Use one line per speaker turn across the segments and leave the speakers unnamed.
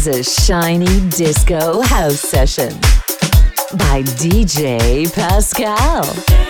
is a shiny disco house session by DJ Pascal.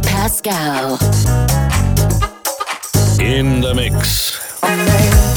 Pascal.
In the mix.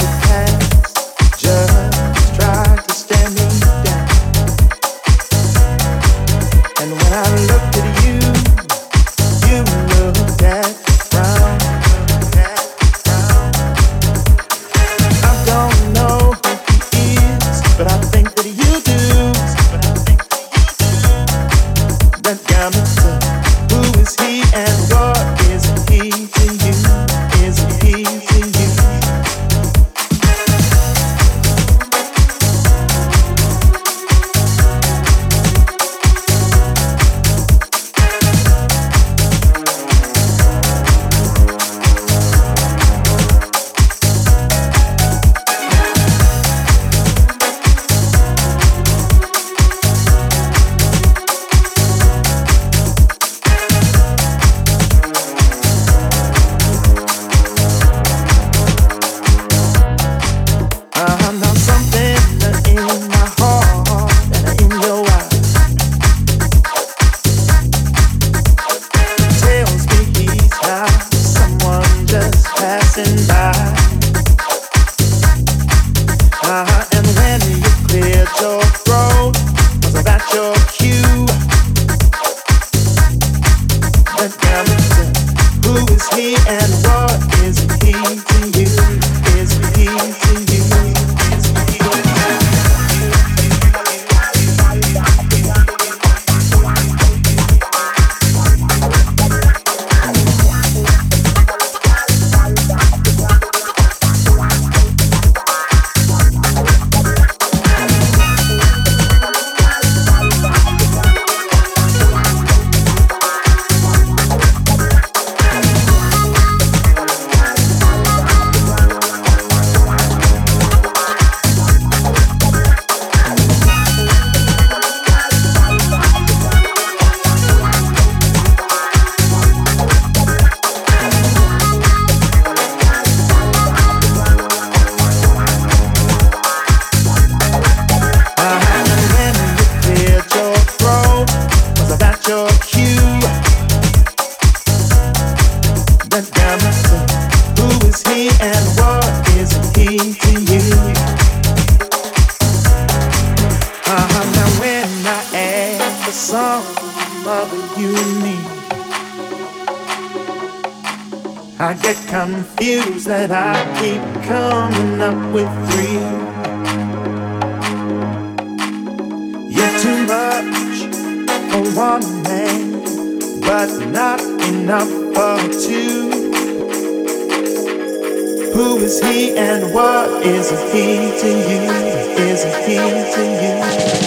up with three. You're too much for one man, but not enough for two. Who is he and what is he to you? Is he to you?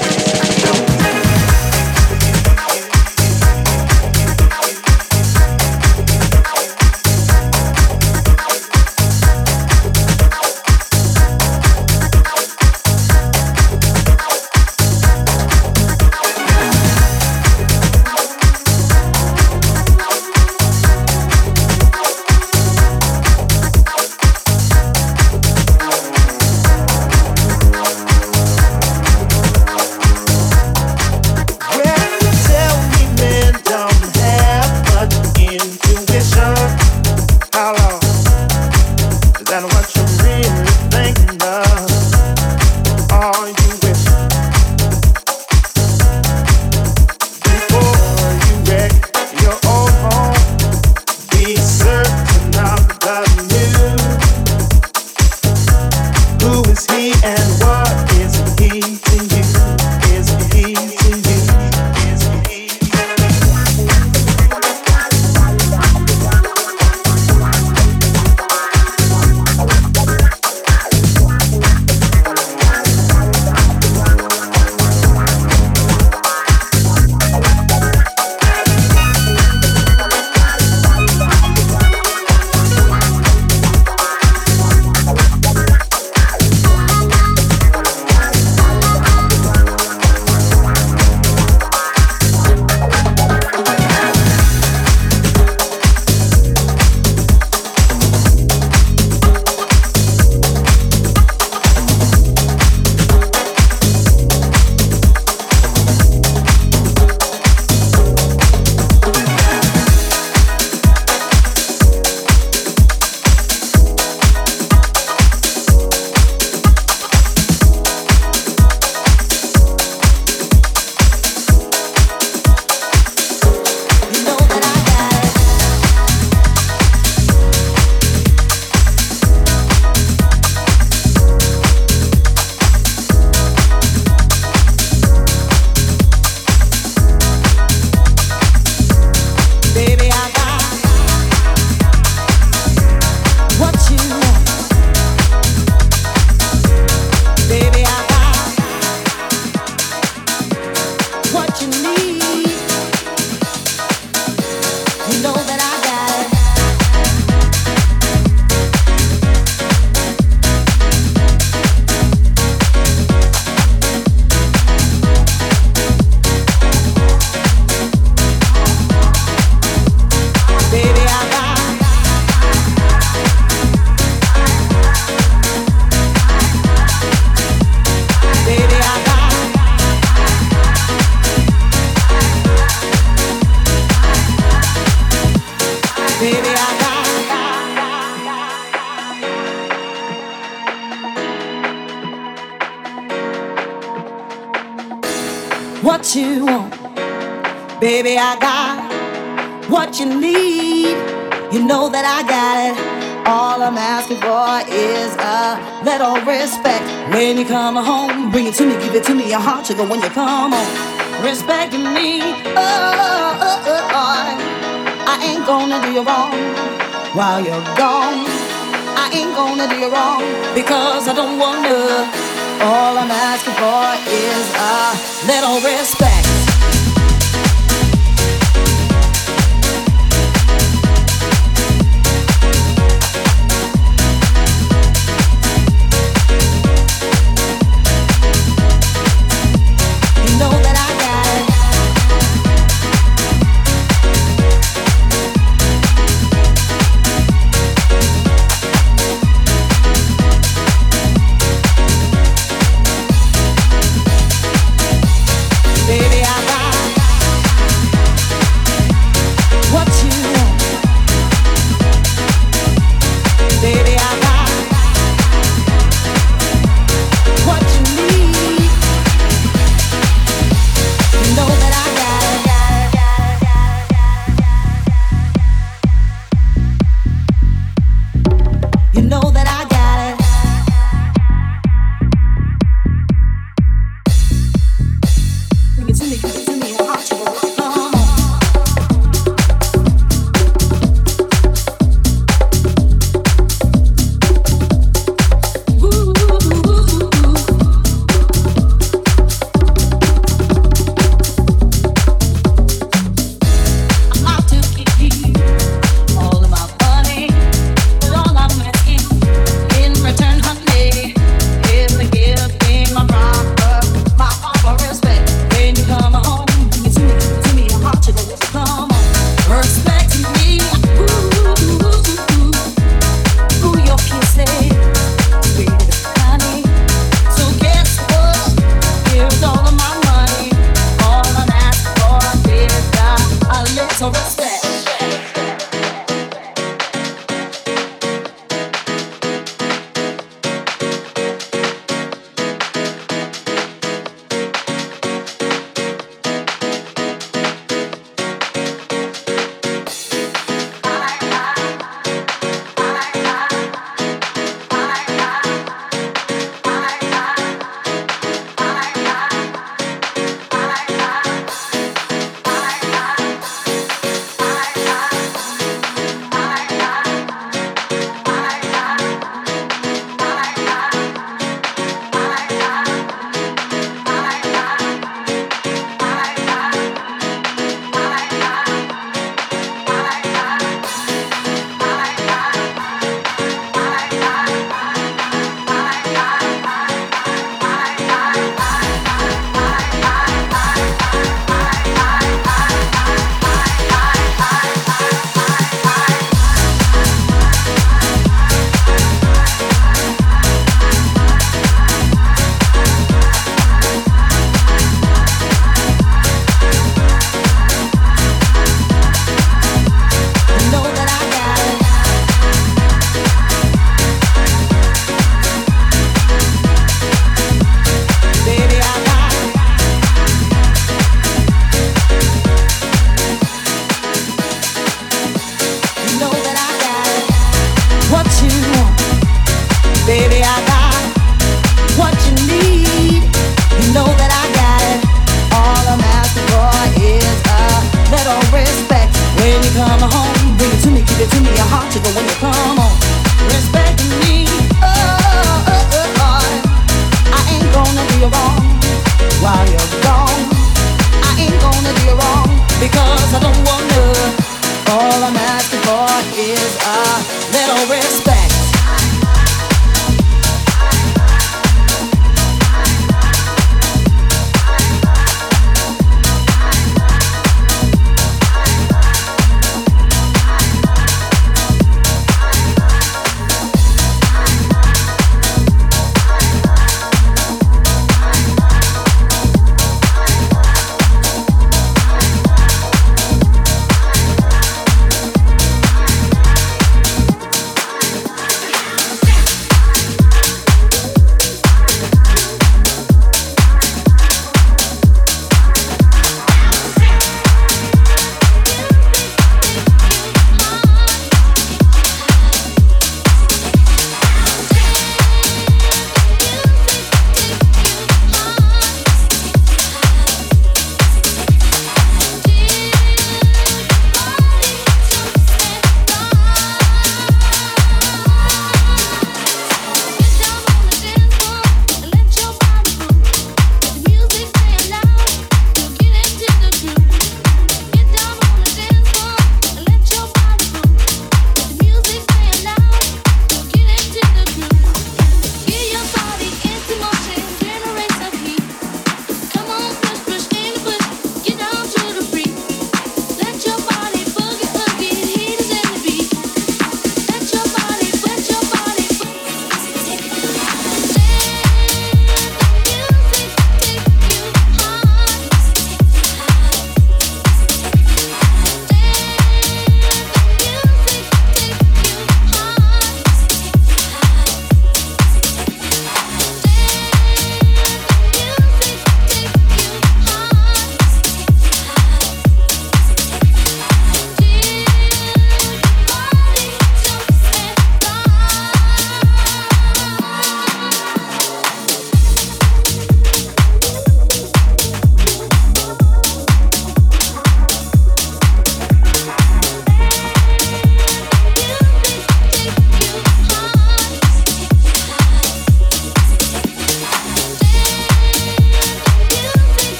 you're wrong because I don't wanna. All I'm asking for is a little respect.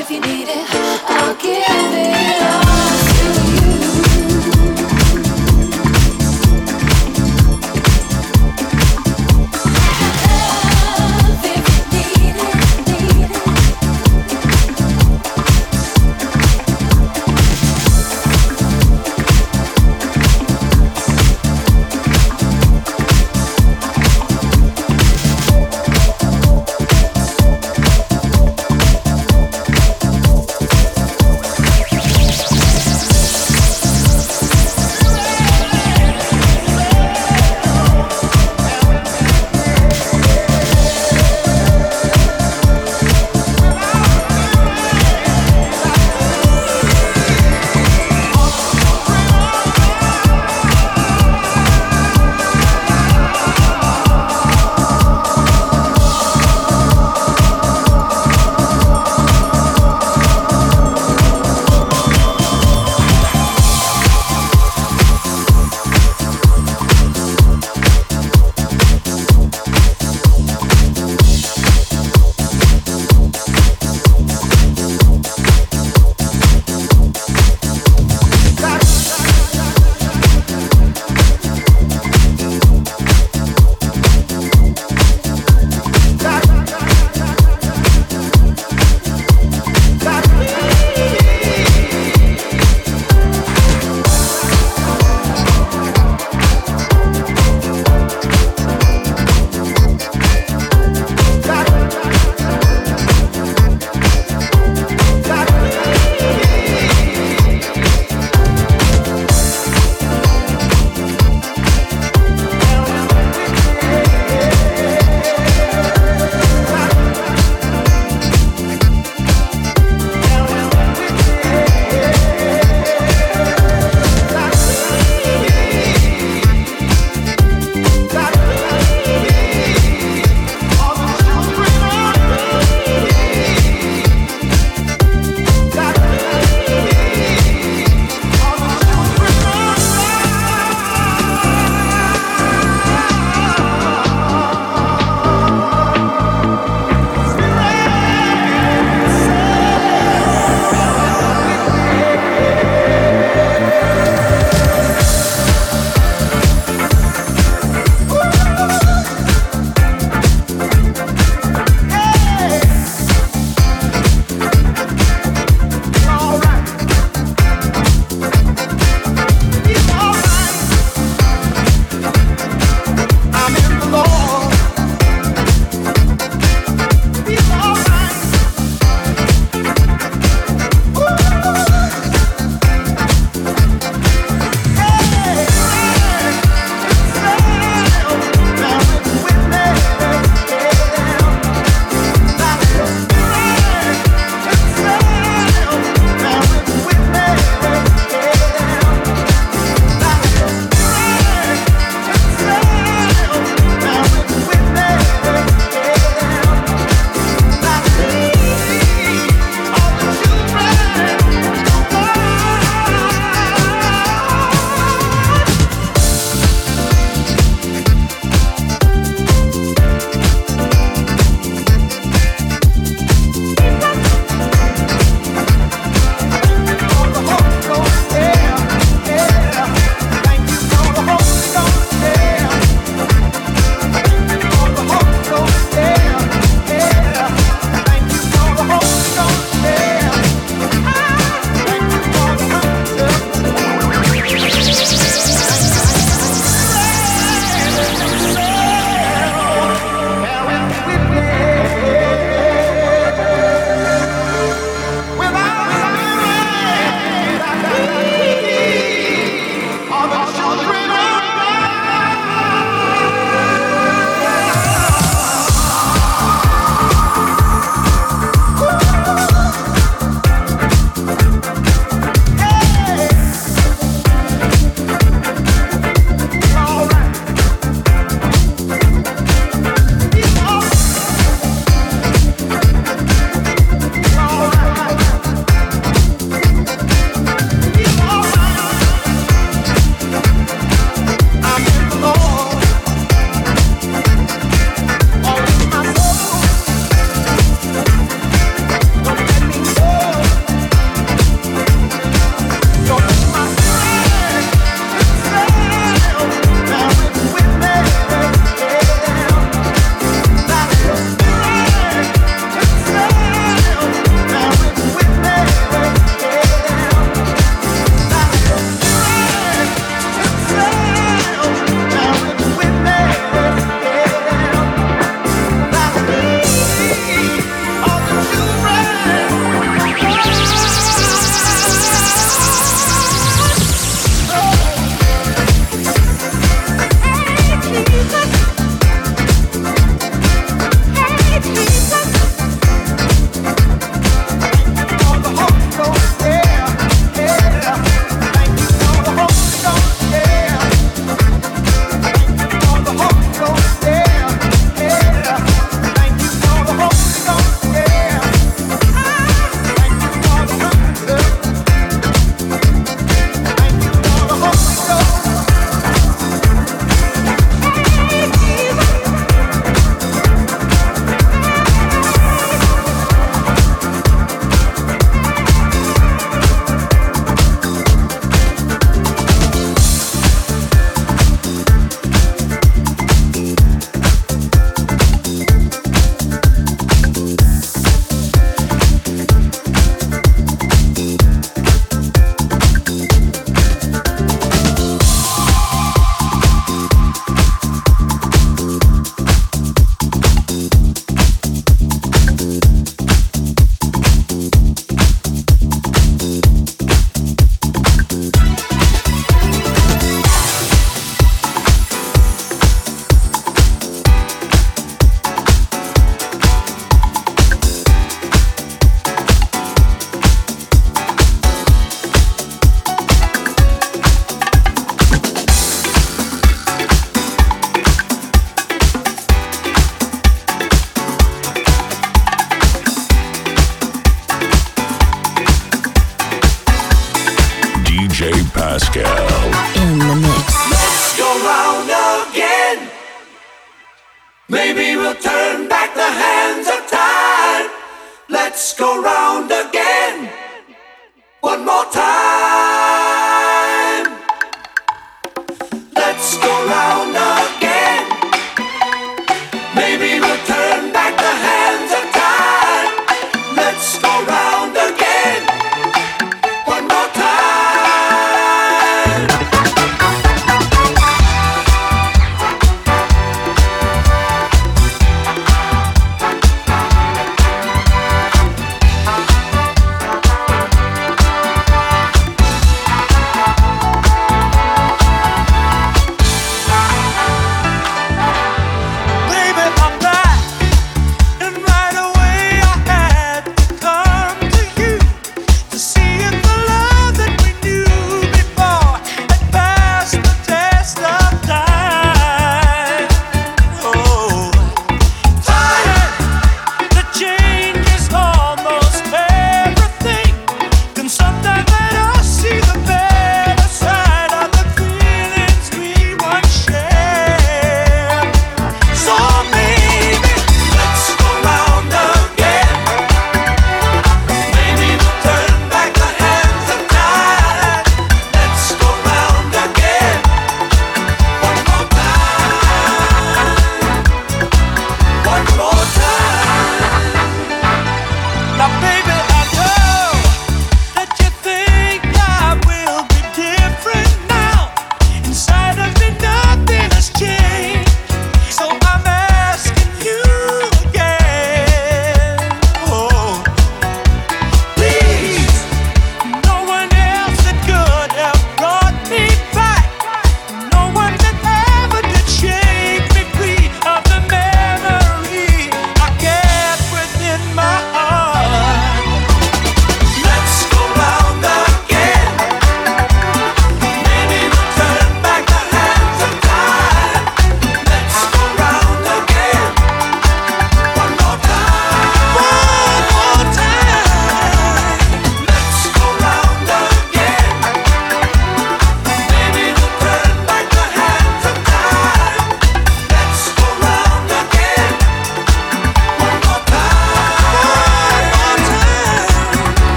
if you need